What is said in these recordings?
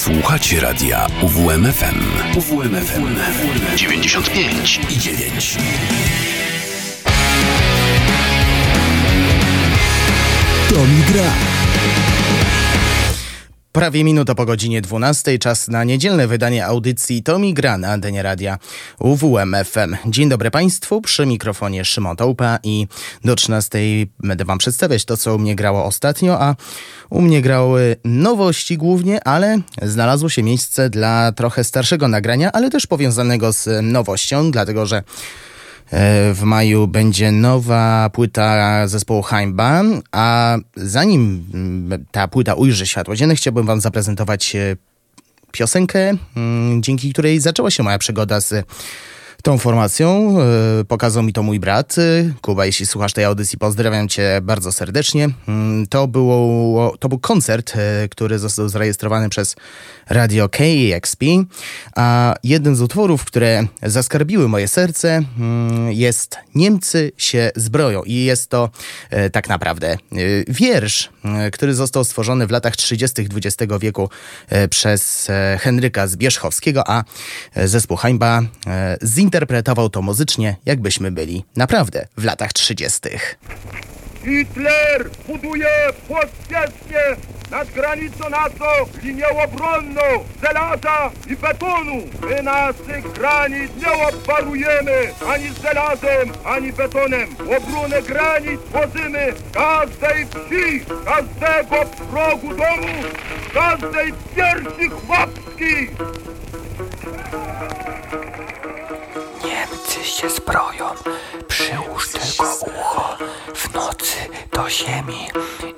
Słuchacie radia UWMFM. UWMFM 95 i 9. To mi gra. Prawie minuta po godzinie 12, czas na niedzielne wydanie audycji Tomi Gra na antenie radia UWM FM. Dzień dobry Państwu, przy mikrofonie Szymon Tołpa i do 13 będę Wam przedstawiać to, co u mnie grało ostatnio, a u mnie grały nowości głównie, ale znalazło się miejsce dla trochę starszego nagrania, ale też powiązanego z nowością, dlatego że w maju będzie nowa płyta zespołu Haimba, a zanim mm, ta płyta ujrzy światło dzienne, chciałbym wam zaprezentować e, piosenkę, mm, dzięki której zaczęła się moja przygoda z tą formacją. E, pokazał mi to mój brat. Kuba, jeśli słuchasz tej audycji, pozdrawiam cię bardzo serdecznie. Mm, to, było, to był koncert, który został zarejestrowany przez radio KEXP, a jednym z utworów, które zaskarbiły moje serce mm, jest Niemcy się zbroją i jest to e, tak naprawdę e, wiersz, e, który został stworzony w latach 30. XX wieku przez Henryka Zbierzchowskiego, a zespół Hańba zinterpretował to muzycznie, jakbyśmy byli naprawdę w latach 30. Hitler buduje pospiesznie nad granicą NATO linię obronną żelaza i betonu. My naszych granic nie obwarujemy ani żelazem, ani betonem. Obronę granic tworzymy każdej wsi, każdego progu domu, każdej piersi chłopskiej. Się zbroją, przyłóż tylko ucho w nocy do ziemi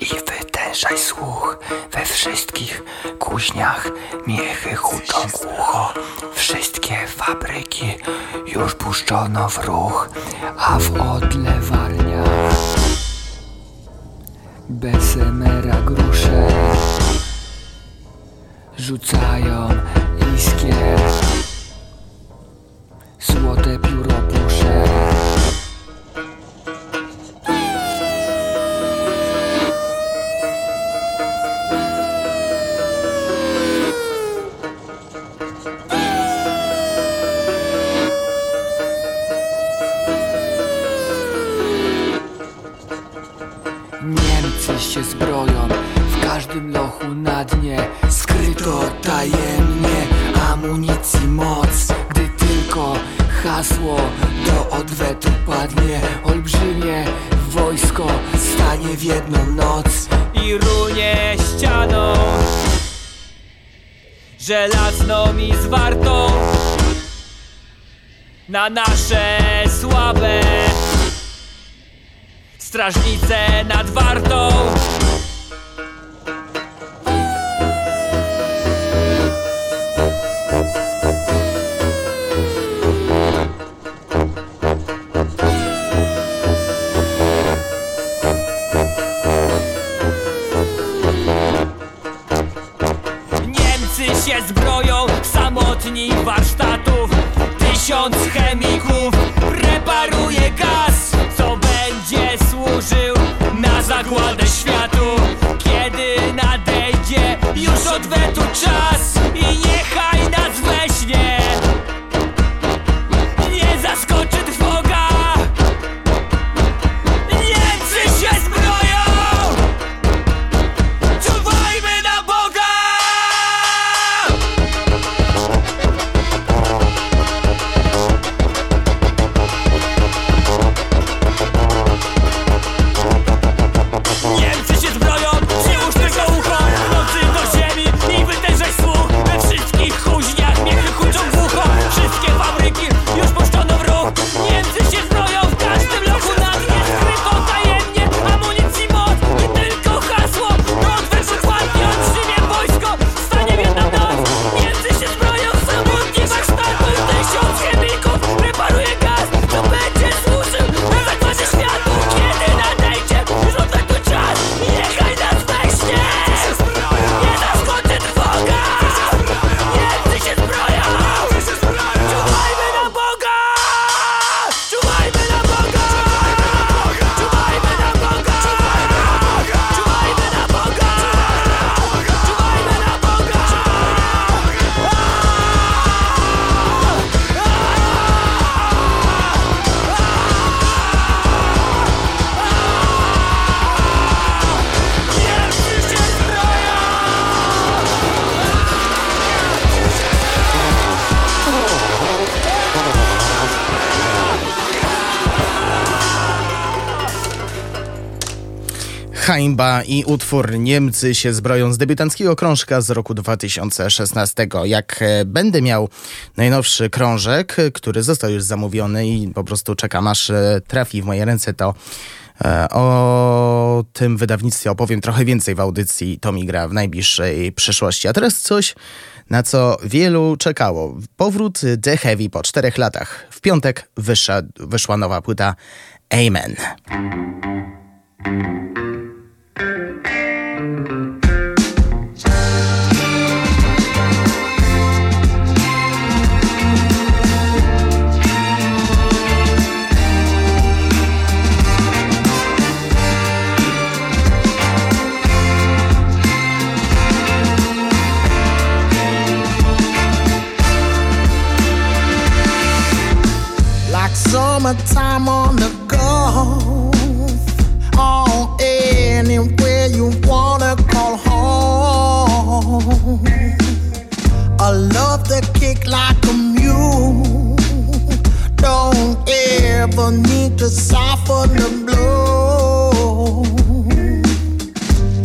i wytężaj słuch we wszystkich kuźniach. Miechy huczą głucho wszystkie fabryki już puszczono w ruch a w odlewarniach besemera grusze rzucają iskier złote pióro pusze Niemcy się zbroją w każdym lochu na dnie. Skryto tajemnie amunicji moc Tylko hasło do odwetu padnie Olbrzymie wojsko stanie w jedną noc i runie ścianą żelazną i zwartą na nasze słabe strażnice nad wartą. Się zbroją, samotni warsztatów. Tysiąc chemików preparuje gaz Co będzie służył na zagładę światu. Kiedy nadejdzie już odwetu czas Hańba i utwór Niemcy się zbroją z debiutanckiego krążka z roku 2016. Jak e, będę miał najnowszy krążek, który został już zamówiony i po prostu czekam aż e, trafi w moje ręce, to e, o tym wydawnictwie opowiem trochę więcej w audycji Tomi Gra w najbliższej przyszłości. A teraz coś, na co wielu czekało. Powrót The Heavy po czterech latach. W piątek wyszła, wyszła nowa płyta Amen. Like summertime on the Gulf. Anywhere you wanna call home. A love that kick like a mule. Don't ever need to soften the blow.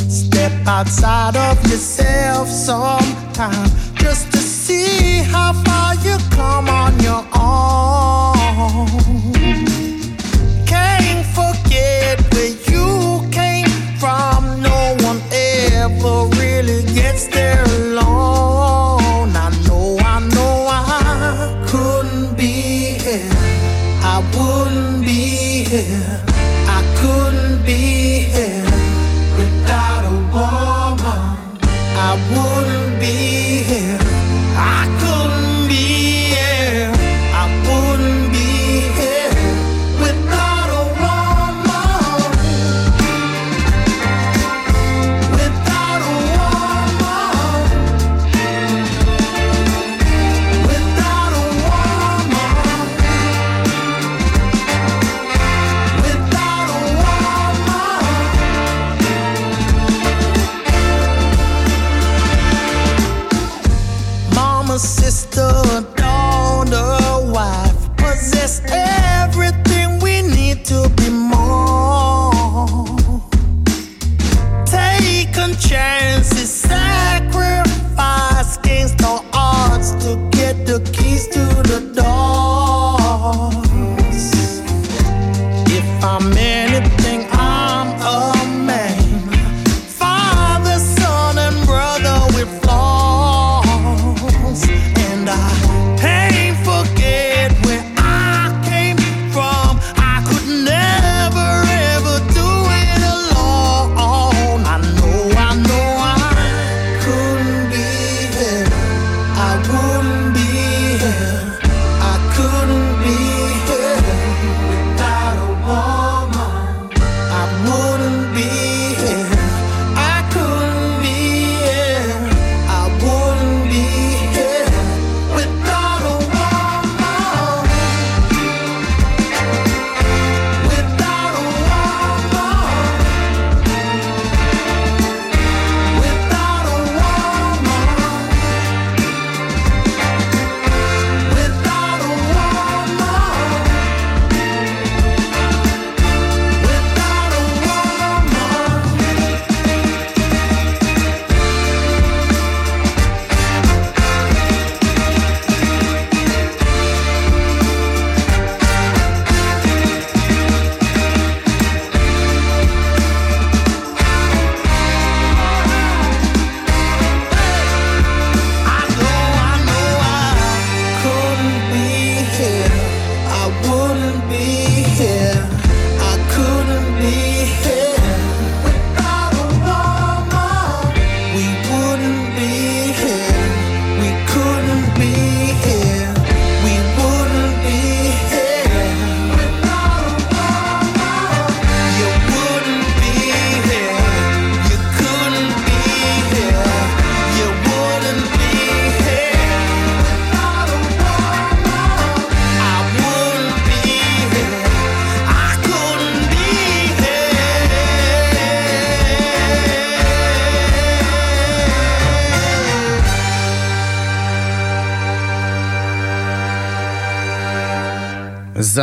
Step outside of yourself sometime just to see how far you come on your own. Ever really gets there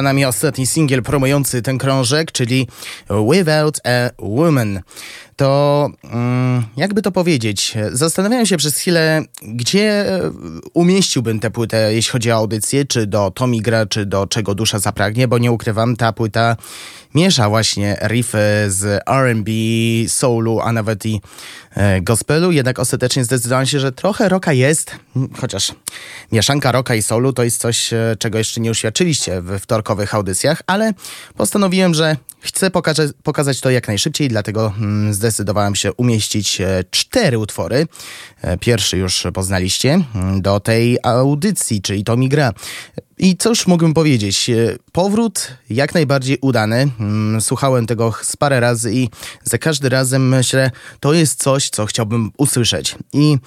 nami ostatni singiel promujący ten krążek, czyli Without a Woman. To mm, jakby to powiedzieć, zastanawiałem się przez chwilę, gdzie umieściłbym tę płytę, jeśli chodzi o audycję, czy do Tommy Gra, czy do Czego Dusza Zapragnie, bo nie ukrywam, ta płyta miesza właśnie riffy z R&B, soulu, a nawet i e, gospelu, jednak ostatecznie zdecydowałem się, że trochę rocka jest, chociaż mieszanka rocka i soulu to jest coś, e, czego jeszcze nie uświadczyliście w wtorkowych audycjach, ale postanowiłem, że chcę pokaże, pokazać to jak najszybciej, dlatego zdecydowałem się umieścić e, cztery utwory. Pierwszy już poznaliście do tej audycji, czyli to mi gra. I cóż mógłbym powiedzieć? Powrót jak najbardziej udany. Mm, słuchałem tego z parę razy i za każdym razem myślę, to jest coś, co chciałbym usłyszeć. I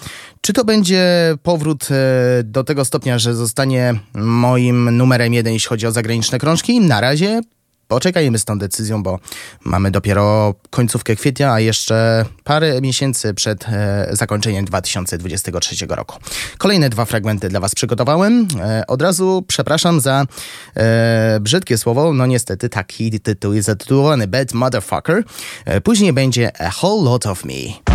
czy to będzie powrót e, do tego stopnia, że zostanie moim numerem jeden, jeśli chodzi o zagraniczne krążki? Na razie poczekajmy z tą decyzją, bo mamy dopiero końcówkę kwietnia, a jeszcze parę miesięcy przed e, zakończeniem 2023 roku. Kolejne dwa fragmenty dla Was przygotowałem. E, od razu przepraszam za e, brzydkie słowo, no niestety taki tytuł jest zatytułowany Bad Motherfucker. E, później będzie A Whole Lot of Me.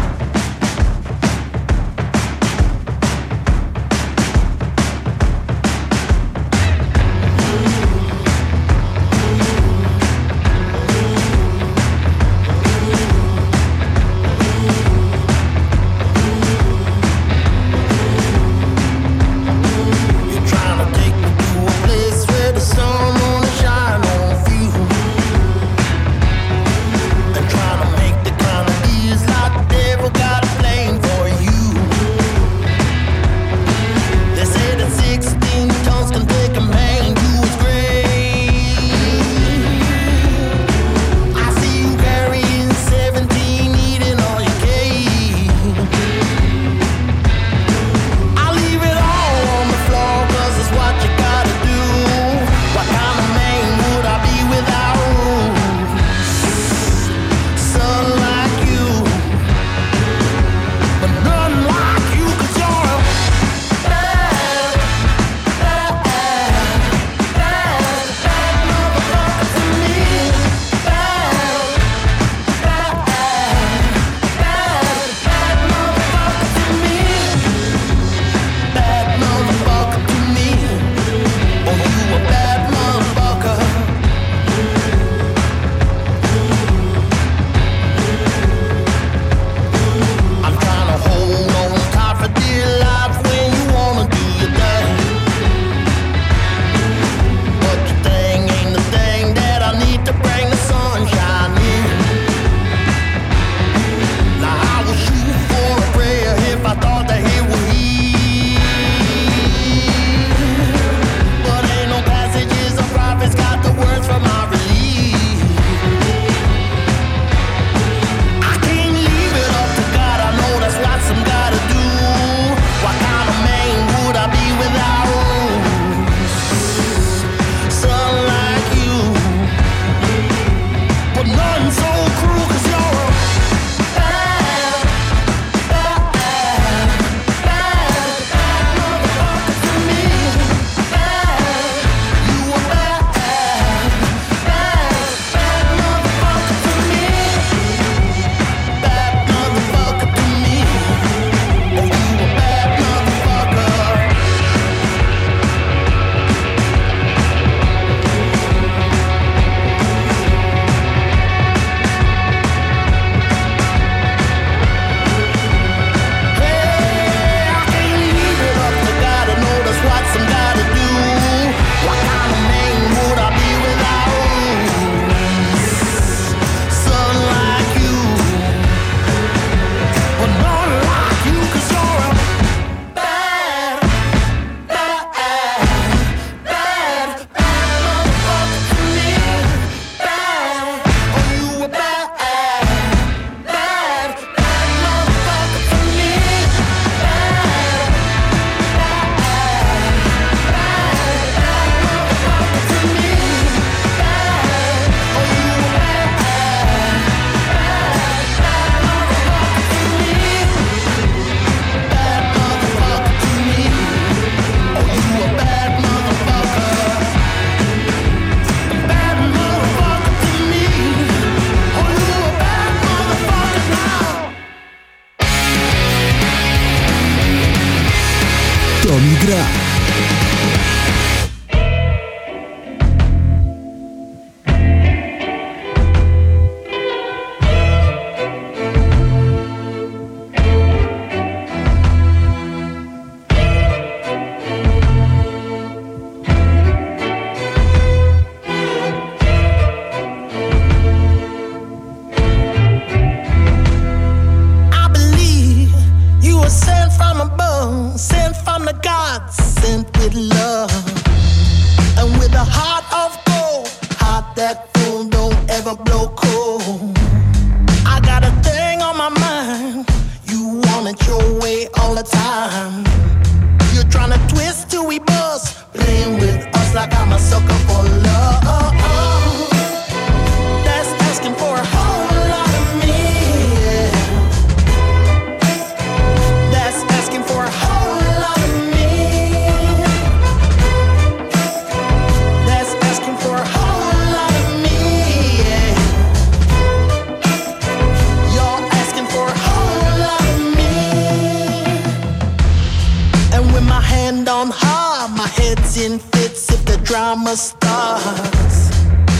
In fits if the drama starts.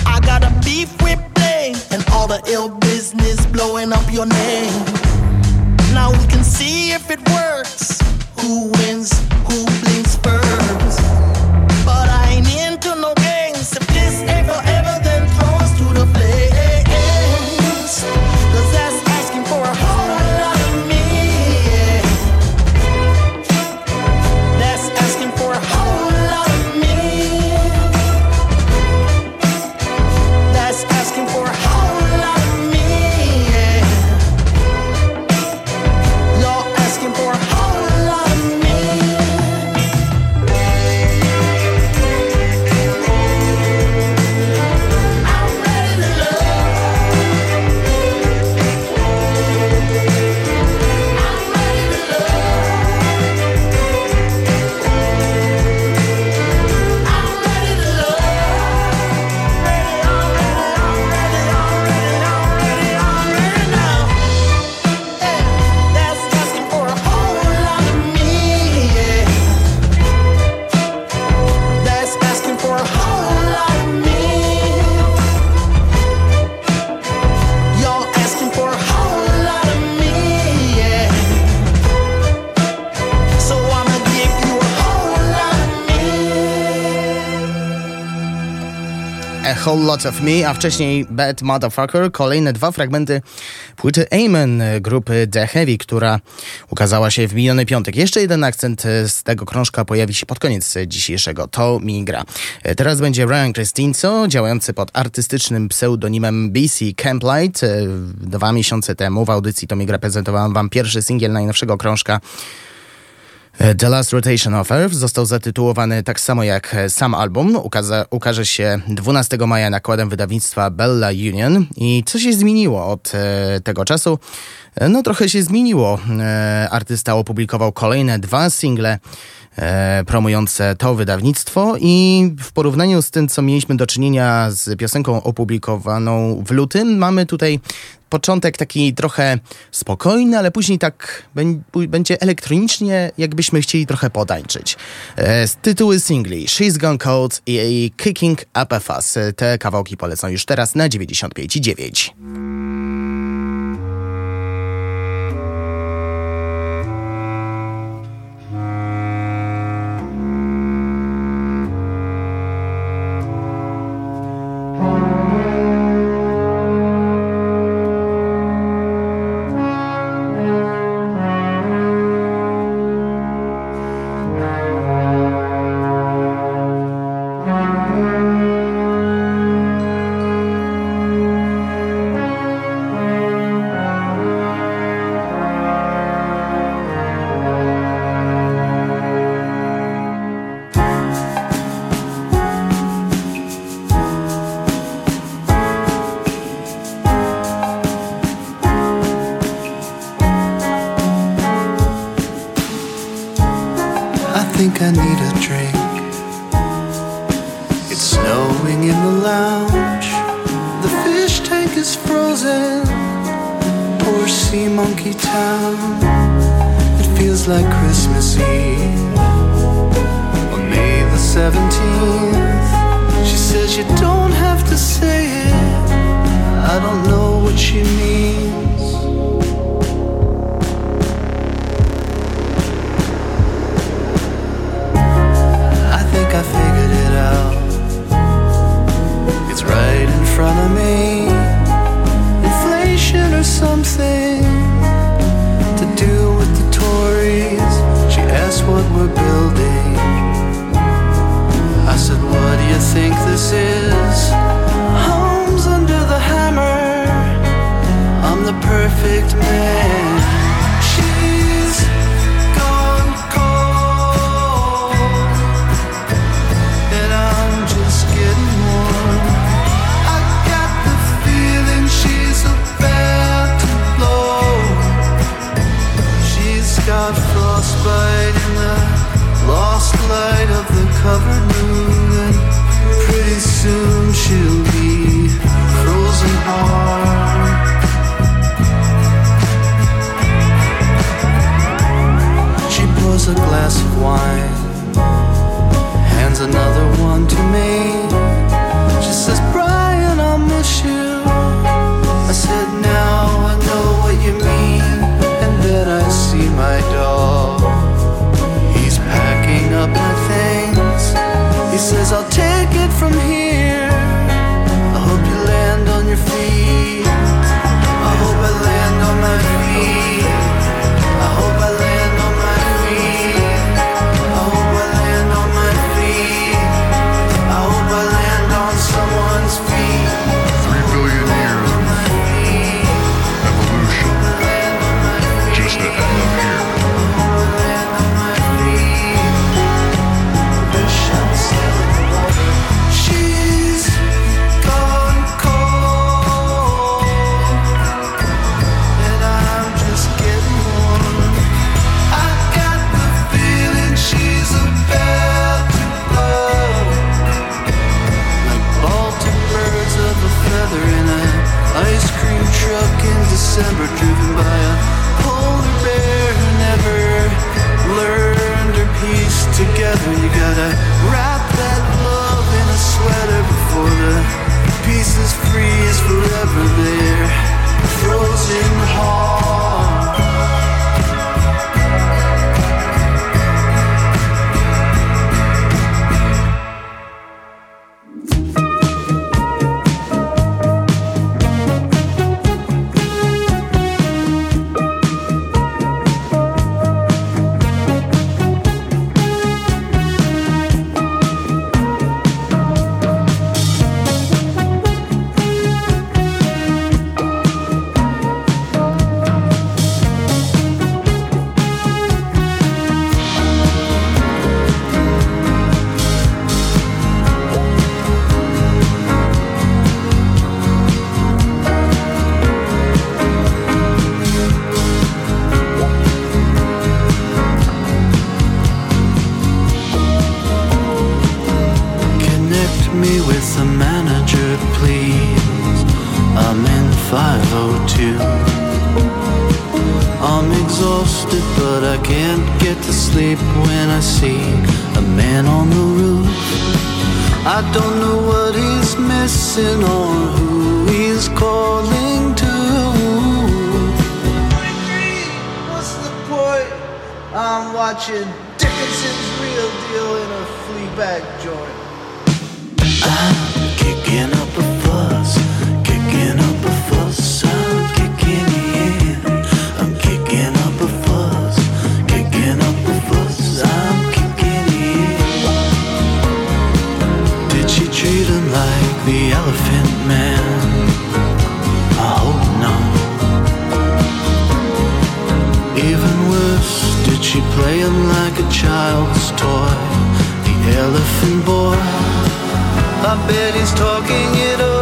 I got a beef with blame and all the ill business blowing up your name. Now we can see if it works. Who wins? Who blinks first? Whole Lot of Me, a wcześniej Bad Motherfucker. Kolejne dwa fragmenty płyty Amen grupy The Heavy, która ukazała się w miniony piątek. Jeszcze jeden akcent z tego krążka pojawi się pod koniec dzisiejszego. To mi gra. Teraz będzie Ryan Crestinzo, działający pod artystycznym pseudonimem BC Camplight. Dwa miesiące temu w audycji To mi gra prezentowałem wam pierwszy singiel najnowszego krążka The Last Rotation of Earth został zatytułowany tak samo jak sam album. Ukaza, ukaże się 12 maja nakładem wydawnictwa Bella Union. I co się zmieniło od e, tego czasu? E, No trochę się zmieniło. E, artysta opublikował kolejne dwa single e, promujące to wydawnictwo i w porównaniu z tym, co mieliśmy do czynienia z piosenką opublikowaną w lutym, mamy tutaj początek taki trochę spokojny, ale później tak bę- będzie elektronicznie, jakbyśmy chcieli trochę podańczyć. E, z tytuły singli She's Gone Cold i Kicking Up a Fuss. Te kawałki polecą już teraz na 95,9. seventeenth. She says you don't have to say it. I don't know what you mean. I don't know what he's missing or who he's calling to. What's the point? I'm watching Dickinson's real deal in a flea bag joint. I'm kicking up a child's toy, the elephant boy. I bet he's talking it over.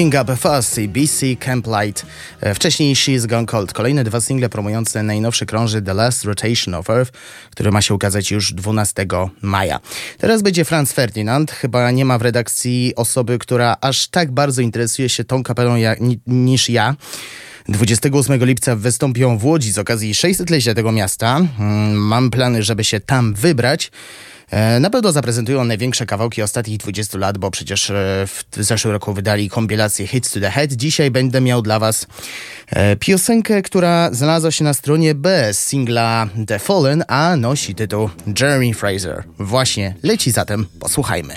Kicking Up i BC Camp Light. E, Wcześniej She's Gone Cold. Kolejne dwa single promujące najnowszy krąży The Last Rotation of Earth, który ma się ukazać już 12 maja. Teraz będzie Franz Ferdinand. Chyba nie ma w redakcji osoby, która aż tak bardzo interesuje się tą kapelą ja, ni, niż ja. 28 lipca wystąpią w Łodzi z okazji 600-lecia tego miasta. Mm, Mam plany, żeby się tam wybrać. E, Na pewno zaprezentują największe kawałki ostatnich 20 lat, bo przecież e, w zeszłym roku wydali kompilację Hits to the Head. Dzisiaj będę miał dla Was e, piosenkę, która znalazła się na stronie B singla The Fallen, a nosi tytuł Jeremy Fraser. Właśnie leci zatem, posłuchajmy.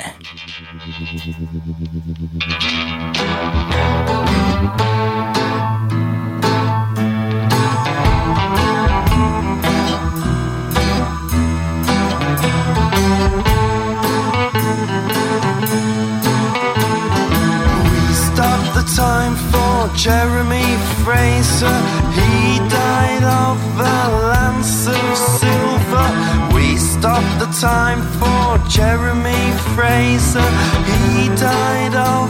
Jeremy Fraser. He died of a lance of silver. We stopped the time for Jeremy Fraser. He died of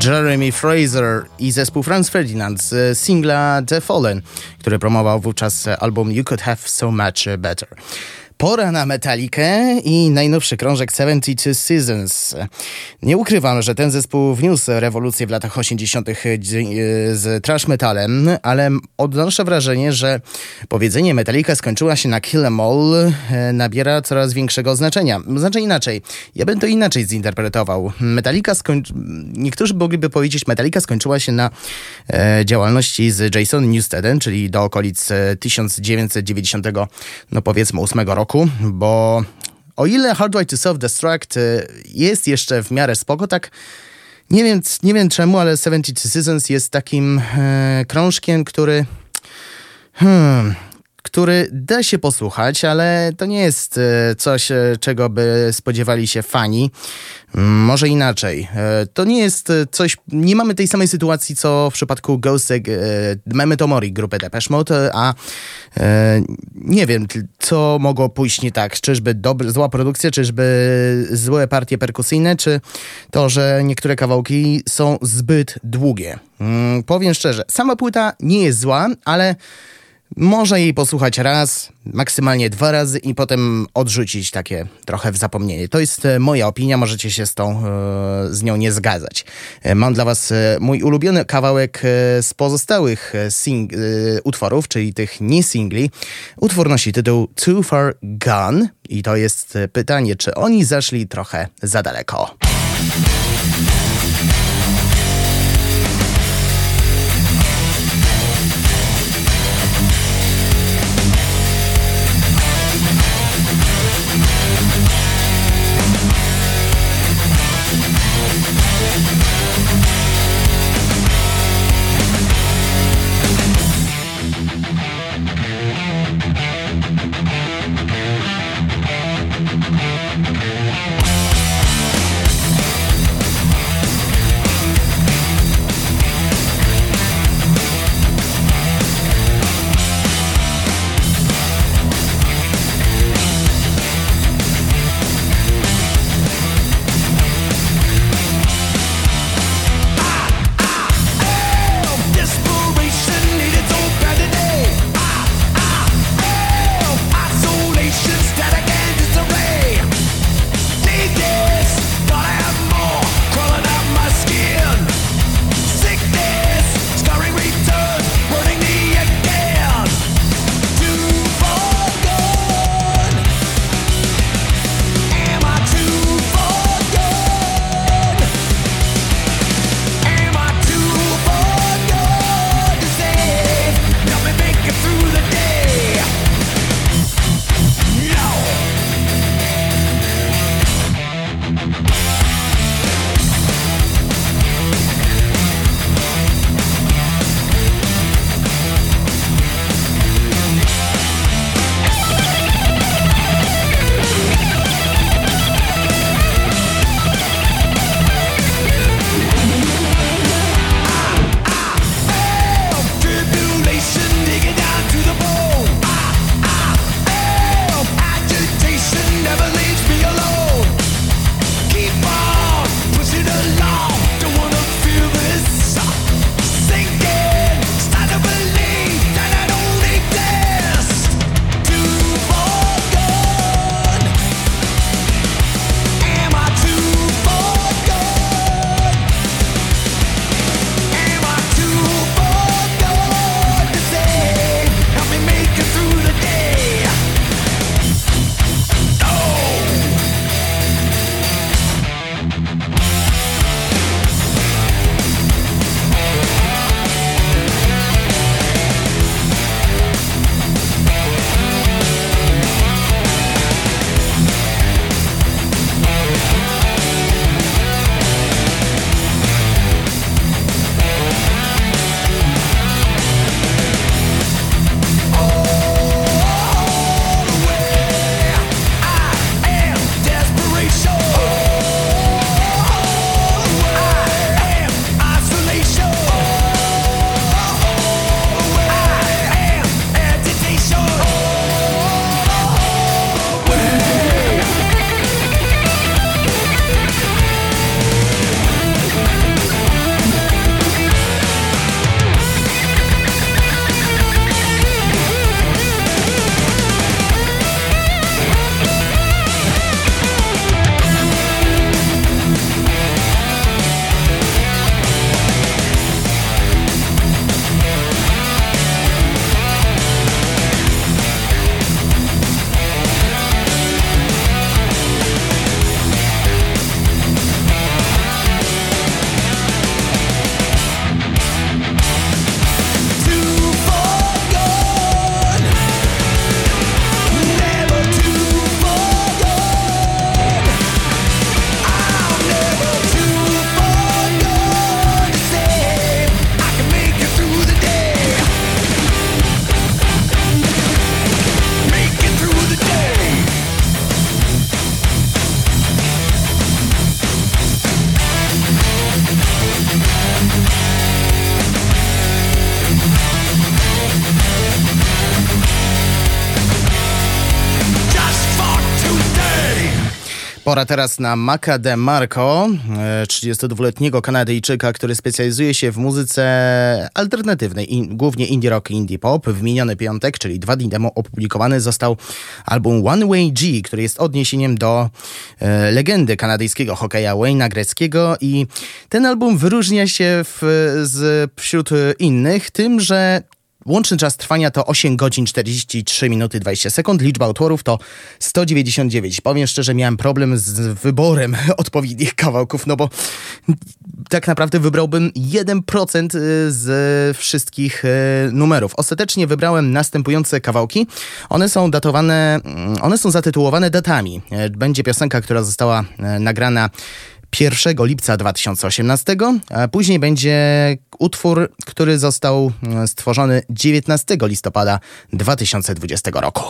Jeremy Fraser i zespół Franz Ferdinand z singla The Fallen, który promował wówczas album You Could Have So Much Better. Pora na Metalikę i najnowszy krążek 72 Seasons. Nie ukrywam, że ten zespół wniósł rewolucję w latach 80. z trash metalem, ale odnoszę wrażenie, że powiedzenie Metallica skończyła się na Kill Em All e, nabiera coraz większego znaczenia. Znaczy inaczej, ja bym to inaczej zinterpretował. Metallica skończy... Niektórzy mogliby powiedzieć, Metallica skończyła się na e, działalności z Jason Newstedem, czyli do okolic e, 1990, no powiedzmy 8 roku, bo o ile Hard Way to Self-Destruct e, jest jeszcze w miarę spoko, tak nie wiem, nie wiem czemu, ale 72 Seasons jest takim e, krążkiem, który hmm, który da się posłuchać, ale to nie jest e, coś, e, czego by spodziewali się fani. Mm, Może inaczej. E, To nie jest coś, nie mamy tej samej sytuacji, co w przypadku Ghost e, Memento Mori grupy Depeche Mode, a nie wiem, co mogło pójść nie tak. Czyżby dobry, zła produkcja, czyżby złe partie perkusyjne, czy to, że niektóre kawałki są zbyt długie. Mm, Powiem szczerze, sama płyta nie jest zła, ale można jej posłuchać raz, maksymalnie dwa razy i potem odrzucić takie trochę w zapomnienie. To jest e, moja opinia, możecie się z tą, e, z nią nie zgadzać. E, Mam dla was mój ulubiony kawałek z pozostałych sing- utworów, czyli tych nie singli. Utwór nosi tytuł Too Far Gone i to jest pytanie, czy oni zaszli trochę za daleko. Pora teraz na Maca DeMarco, 32-letniego Kanadyjczyka, który specjalizuje się w muzyce alternatywnej, in, głównie indie rock i indie pop. W miniony piątek, czyli dwa dni temu opublikowany został album One Way G, który jest odniesieniem do e, legendy kanadyjskiego hokeja Wayne'a Greckiego i ten album wyróżnia się w, z, wśród innych tym, że Łączny czas trwania to 8 godzin 43 minuty 20 sekund. Liczba utworów to 199. Powiem szczerze, miałem problem z wyborem odpowiednich kawałków, no bo tak naprawdę wybrałbym 1% z wszystkich e, numerów. Ostatecznie wybrałem następujące kawałki. One są datowane, mm, one są zatytułowane datami. E, będzie piosenka, która została nagrana 1 lipca 2018, a później będzie utwór, który został mm, stworzony 19 listopada 2020 roku.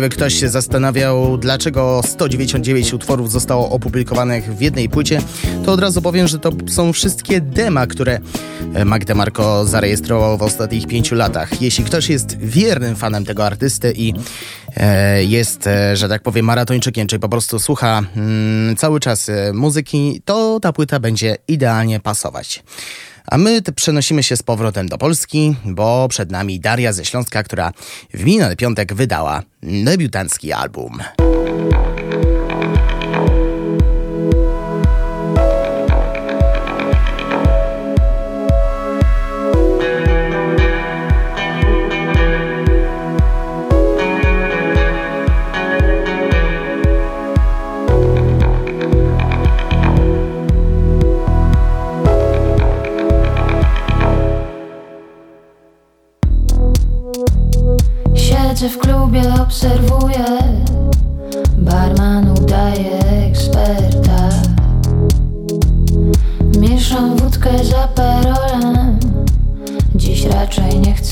Gdyby ktoś się zastanawiał, dlaczego 199 utworów zostało opublikowanych w jednej płycie, to od razu powiem, że to są wszystkie dema, które Magda Marko zarejestrował w ostatnich pięciu latach. Jeśli ktoś jest wiernym fanem tego artysty i e, jest, e, że tak powiem, maratończykiem, czyli po prostu słucha mm, cały czas e, muzyki, to ta płyta będzie idealnie pasować. A my przenosimy się z powrotem do Polski, bo przed nami Daria ze Śląska, która w miniony piątek wydała debiutancki album.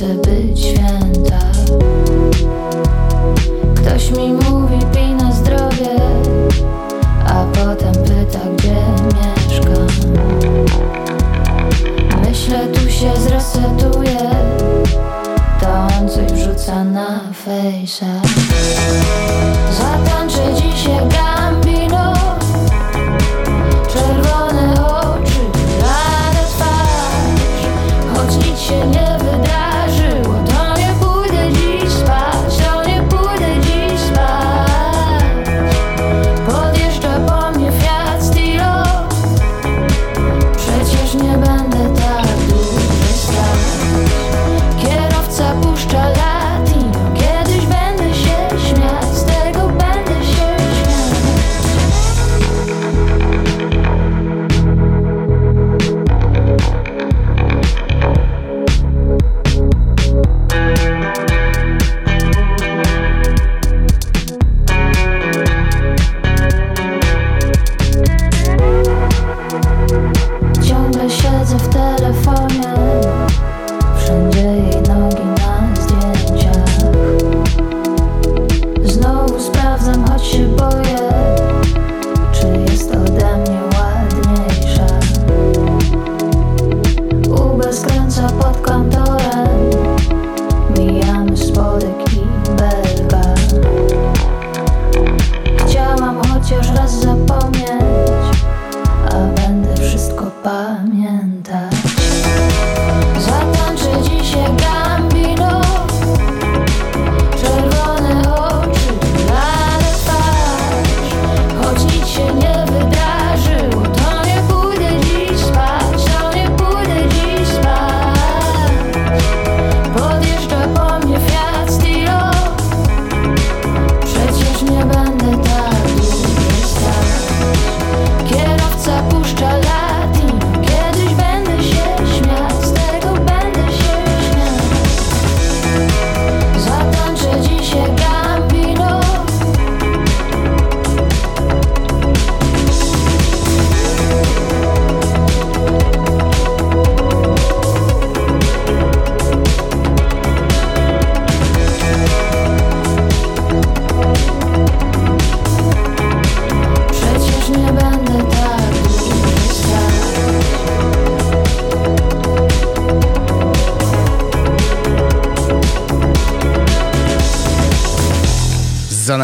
Raczej nie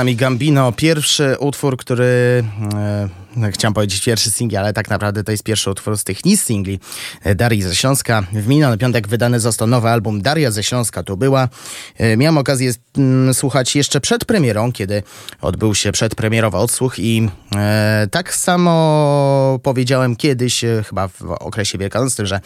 nami Gambino, pierwszy utwór, który e, no, chciałem powiedzieć pierwszy singiel, ale tak naprawdę to jest pierwszy utwór z tych nis singli e, Darii ze Śląska. W miniony piątek wydany został nowy album Daria ze Śląska to była. E, miałem okazję mm, słuchać jeszcze przed premierą, kiedy odbył się przedpremierowy odsłuch i e, tak samo powiedziałem kiedyś, e, chyba w okresie wielkanocnym, że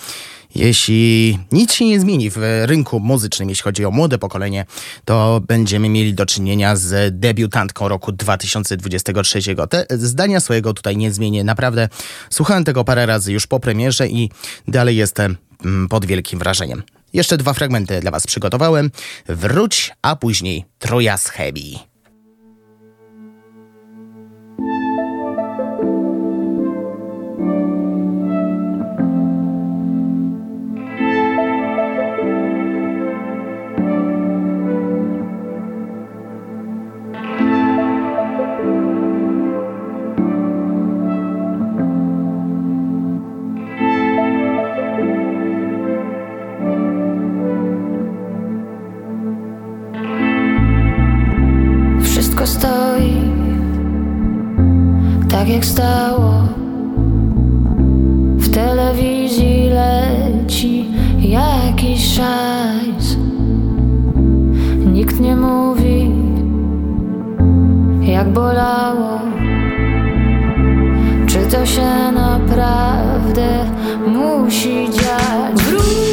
jeśli nic się nie zmieni w rynku muzycznym, jeśli chodzi o młode pokolenie, to będziemy mieli do czynienia z debiutantką roku 2023. Te zdania swojego tutaj nie zmienię. Naprawdę słuchałem tego parę razy już po premierze i dalej jestem mm, pod wielkim wrażeniem. Jeszcze dwa fragmenty dla Was przygotowałem. Wróć, a później Troja z Hebi. tak jak stało. W telewizji leci jakiś szajs. Nikt nie mówi jak bolało. Czy to się naprawdę musi dziać?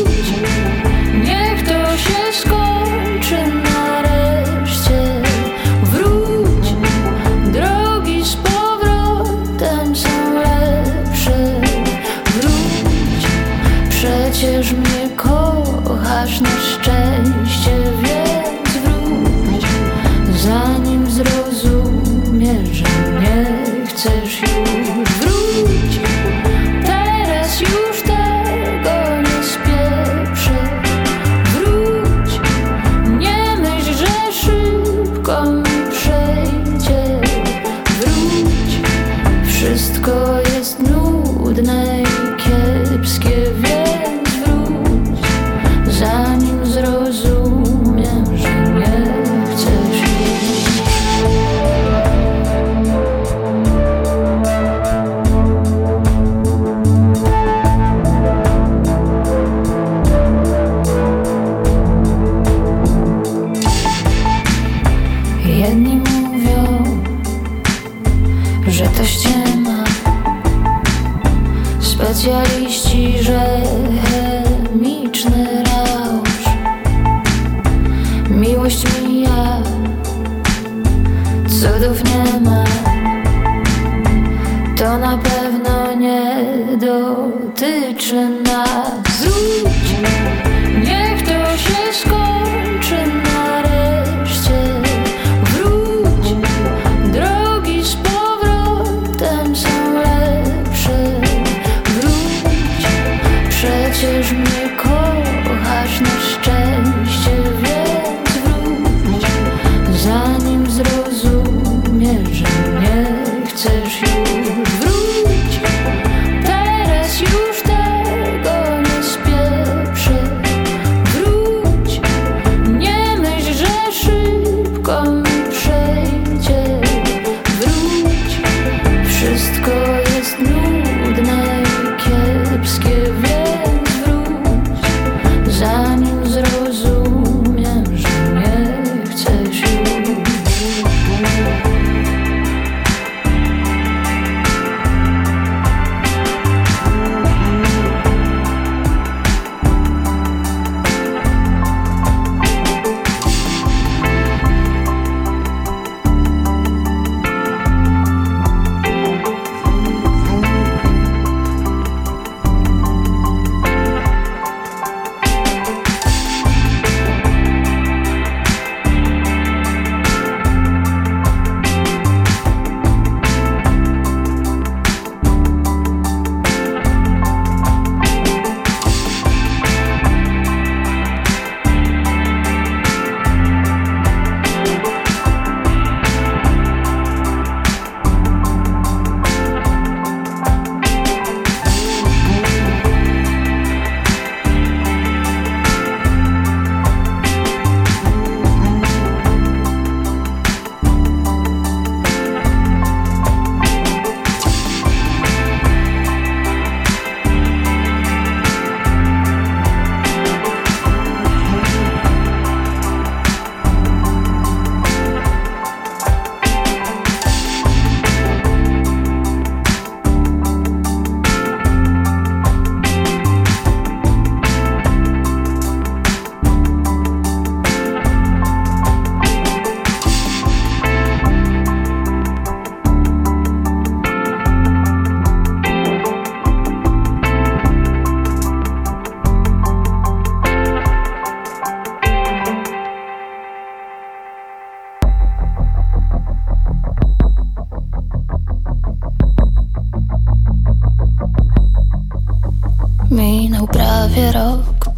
minął prawie rok.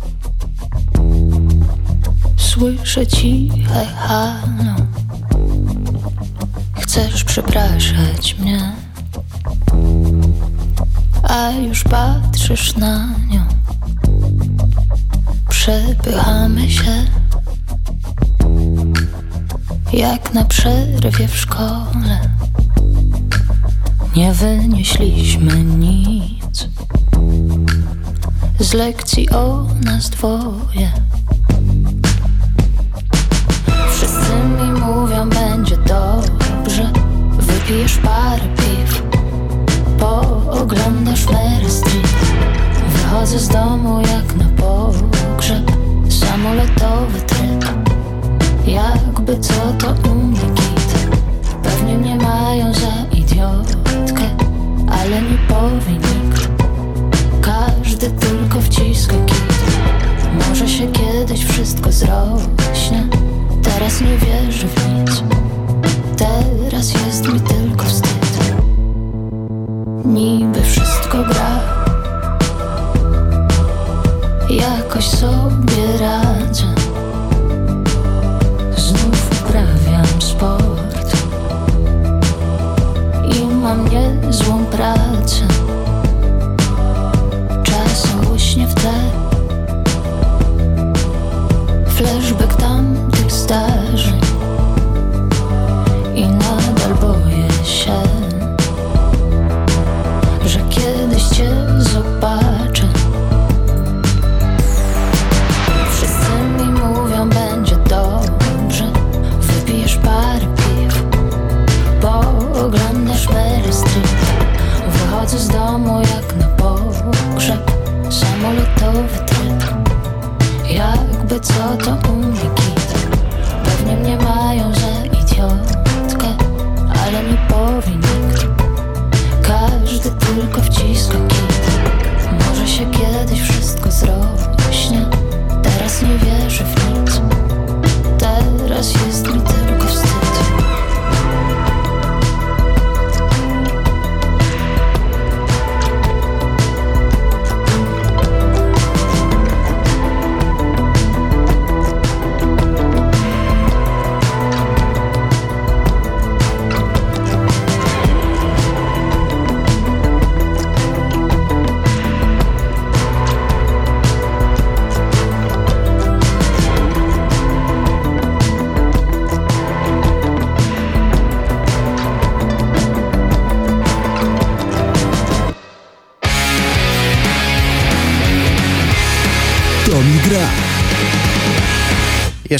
Słyszę ciche halo. Chcesz przepraszać mnie? A już patrzysz na nią. Przepychamy się. Jak na przerwie w szkole. Nie wynieśliśmy nic z lekcji o nas dwoje. Wszyscy mi mówią, będzie dobrze. Wypijesz parę piw, pooglądasz Mary Street. Wychodzę z domu jak na pogrzeb, samolotowy tryb. Jakby co to u mnie git. Pewnie mnie mają za idiotkę, ale nie powie. Każdy tylko kit. Może się kiedyś wszystko zrośnie. Teraz nie wierzę w nic. Teraz jest mi tylko wstyd. Niby wszystko gra. Jakoś sobie radzę. Znów uprawiam sport. I mam niezłą pracę. stage, bac tam, backstage.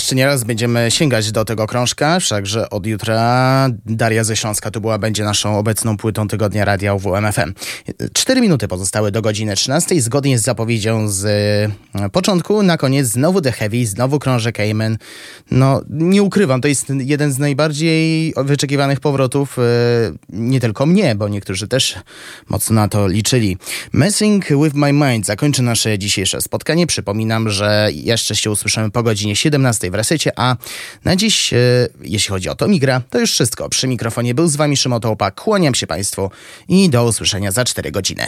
Jeszcze nie raz będziemy sięgać do tego krążka, wszakże od jutra Daria ze Śląska to była będzie naszą obecną płytą tygodnia radia UWMFM. Cztery minuty pozostały do godziny 13, zgodnie z zapowiedzią z e, początku. Na koniec znowu The Heavy, znowu krążek Amen. No, nie ukrywam, to jest jeden z najbardziej wyczekiwanych powrotów, e, nie tylko mnie, bo niektórzy też mocno na to liczyli. Messing with my mind zakończy nasze dzisiejsze spotkanie. Przypominam, że jeszcze się usłyszymy po godzinie 17 w resecie, a na dziś, e, jeśli chodzi o to migra, to już wszystko. Przy mikrofonie był z wami Szymon. Kłaniam się Państwu i do usłyszenia za 4 godziny.